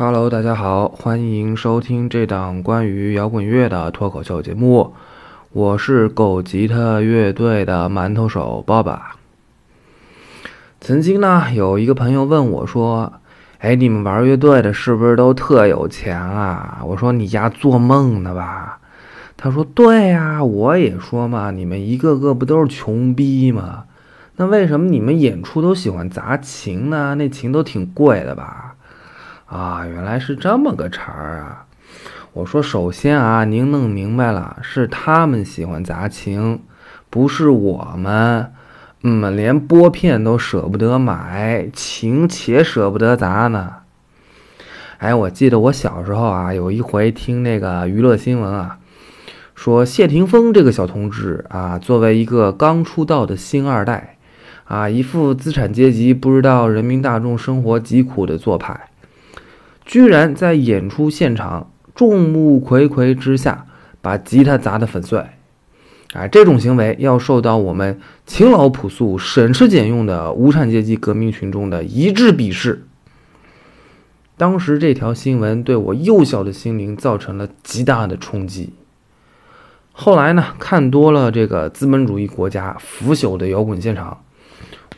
Hello，大家好，欢迎收听这档关于摇滚乐的脱口秀节目。我是狗吉他乐队的馒头手爸爸。曾经呢，有一个朋友问我说：“哎，你们玩乐队的是不是都特有钱啊？”我说：“你丫做梦呢吧？”他说：“对呀，我也说嘛，你们一个个不都是穷逼吗？那为什么你们演出都喜欢砸琴呢？那琴都挺贵的吧？”啊，原来是这么个茬儿啊！我说，首先啊，您弄明白了，是他们喜欢砸琴，不是我们。嗯，连拨片都舍不得买，琴且舍不得砸呢。哎，我记得我小时候啊，有一回听那个娱乐新闻啊，说谢霆锋这个小同志啊，作为一个刚出道的新二代，啊，一副资产阶级不知道人民大众生活疾苦的做派。居然在演出现场众目睽睽之下把吉他砸得粉碎，啊，这种行为要受到我们勤劳朴素、省吃俭用的无产阶级革命群众的一致鄙视。当时这条新闻对我幼小的心灵造成了极大的冲击。后来呢，看多了这个资本主义国家腐朽的摇滚现场，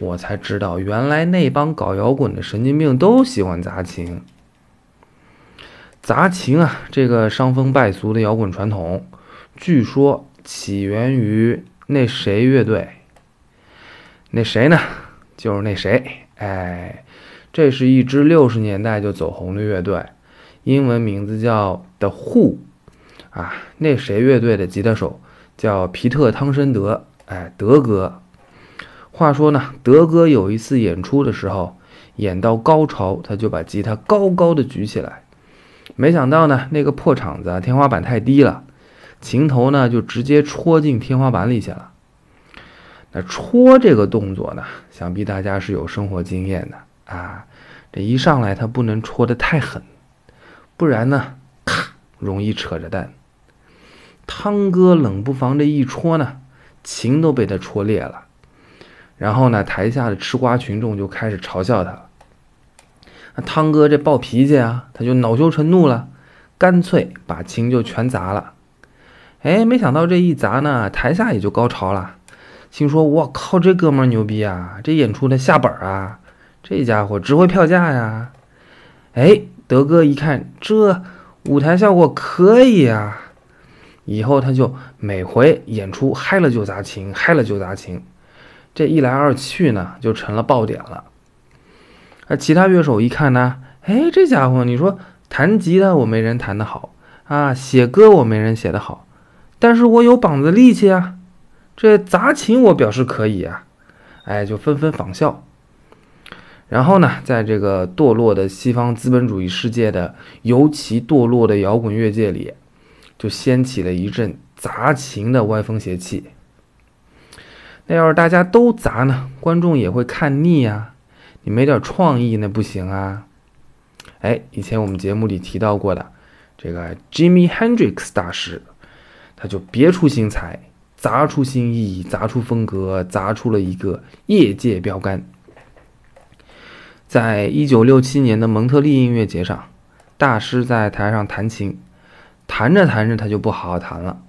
我才知道原来那帮搞摇滚的神经病都喜欢砸琴。杂琴啊，这个伤风败俗的摇滚传统，据说起源于那谁乐队。那谁呢？就是那谁，哎，这是一支六十年代就走红的乐队，英文名字叫 The Who。啊，那谁乐队的吉他手叫皮特·汤森德，哎，德哥。话说呢，德哥有一次演出的时候，演到高潮，他就把吉他高高的举起来。没想到呢，那个破场子天花板太低了，琴头呢就直接戳进天花板里去了。那戳这个动作呢，想必大家是有生活经验的啊。这一上来他不能戳得太狠，不然呢，咔，容易扯着蛋。汤哥冷不防这一戳呢，琴都被他戳裂了。然后呢，台下的吃瓜群众就开始嘲笑他。那那汤哥这暴脾气啊，他就恼羞成怒了，干脆把琴就全砸了。哎，没想到这一砸呢，台下也就高潮了。心说：“我靠，这哥们牛逼啊！这演出的下本啊，这家伙值回票价呀！”哎，德哥一看这舞台效果可以啊，以后他就每回演出嗨了就砸琴，嗨了就砸琴。这一来二去呢，就成了爆点了。那其他乐手一看呢，哎，这家伙，你说弹吉他我没人弹得好啊，写歌我没人写得好，但是我有膀子力气啊，这砸琴我表示可以啊，哎，就纷纷仿效。然后呢，在这个堕落的西方资本主义世界的尤其堕落的摇滚乐界里，就掀起了一阵砸琴的歪风邪气。那要是大家都砸呢，观众也会看腻呀。你没点创意那不行啊！哎，以前我们节目里提到过的这个 Jimmy Hendrix 大师，他就别出心裁，砸出新意，砸出风格，砸出了一个业界标杆。在一九六七年的蒙特利音乐节上，大师在台上弹琴，弹着弹着他就不好好弹了，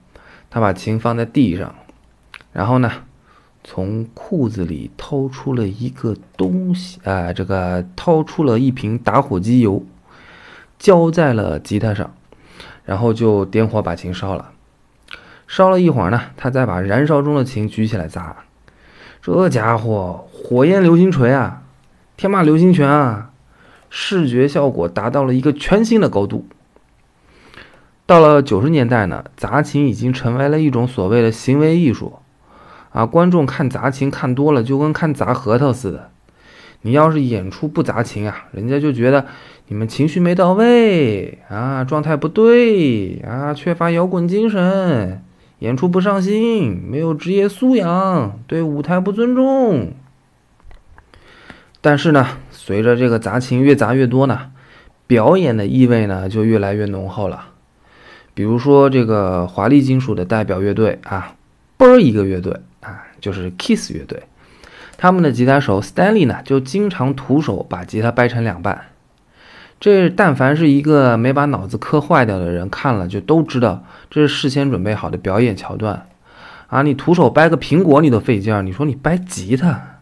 他把琴放在地上，然后呢？从裤子里掏出了一个东西，啊，这个掏出了一瓶打火机油，浇在了吉他上，然后就点火把琴烧了。烧了一会儿呢，他再把燃烧中的琴举起来砸。这家伙火焰流星锤啊，天马流星拳啊，视觉效果达到了一个全新的高度。到了九十年代呢，砸琴已经成为了一种所谓的行为艺术。啊，观众看砸琴看多了，就跟看砸核桃似的。你要是演出不砸琴啊，人家就觉得你们情绪没到位啊，状态不对啊，缺乏摇滚精神，演出不上心，没有职业素养，对舞台不尊重。但是呢，随着这个砸琴越砸越多呢，表演的意味呢就越来越浓厚了。比如说这个华丽金属的代表乐队啊，啵儿一个乐队。就是 Kiss 乐队，他们的吉他手 Stanley 呢，就经常徒手把吉他掰成两半。这但凡是一个没把脑子磕坏掉的人，看了就都知道这是事先准备好的表演桥段啊！你徒手掰个苹果你都费劲儿，你说你掰吉他？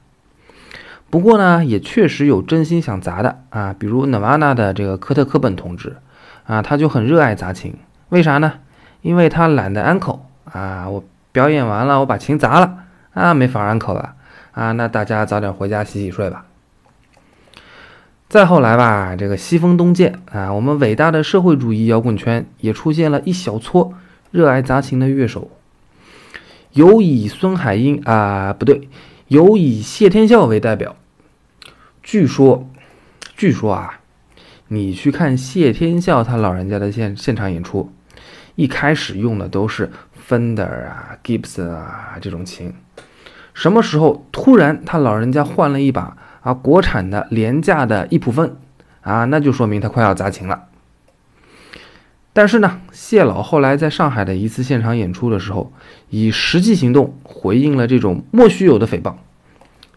不过呢，也确实有真心想砸的啊，比如 Nirvana 的这个科特·科本同志啊，他就很热爱砸琴，为啥呢？因为他懒得安口啊，我表演完了，我把琴砸了啊，没法安口了啊，那大家早点回家洗洗睡吧。再后来吧，这个西风东渐啊，我们伟大的社会主义摇滚圈也出现了一小撮热爱杂琴的乐手，有以孙海英啊，不对，有以谢天笑为代表。据说，据说啊，你去看谢天笑他老人家的现现场演出，一开始用的都是 Fender 啊、Gibson 啊这种琴，什么时候突然他老人家换了一把啊国产的廉价的伊普芬啊，那就说明他快要砸琴了。但是呢，谢老后来在上海的一次现场演出的时候，以实际行动回应了这种莫须有的诽谤，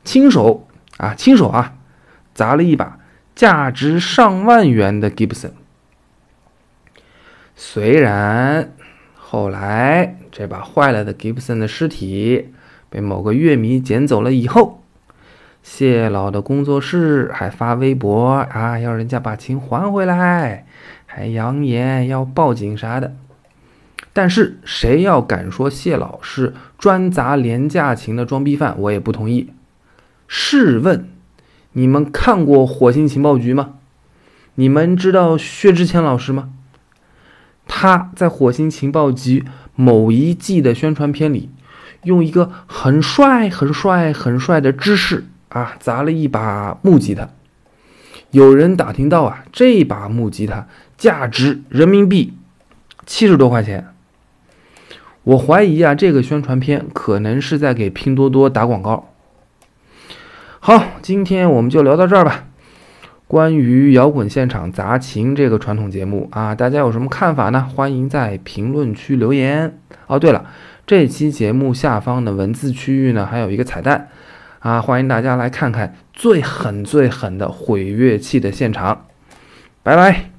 亲手啊，亲手啊。砸了一把价值上万元的 Gibson，虽然后来这把坏了的 Gibson 的尸体被某个乐迷捡走了以后，谢老的工作室还发微博啊，要人家把琴还回来，还扬言要报警啥的。但是谁要敢说谢老是专砸廉价琴的装逼犯，我也不同意。试问？你们看过《火星情报局》吗？你们知道薛之谦老师吗？他在《火星情报局》某一季的宣传片里，用一个很帅、很帅、很帅的姿势啊，砸了一把木吉他。有人打听到啊，这把木吉他价值人民币七十多块钱。我怀疑啊，这个宣传片可能是在给拼多多打广告。好，今天我们就聊到这儿吧。关于摇滚现场砸琴这个传统节目啊，大家有什么看法呢？欢迎在评论区留言。哦，对了，这期节目下方的文字区域呢，还有一个彩蛋啊，欢迎大家来看看最狠最狠的毁乐器的现场。拜拜。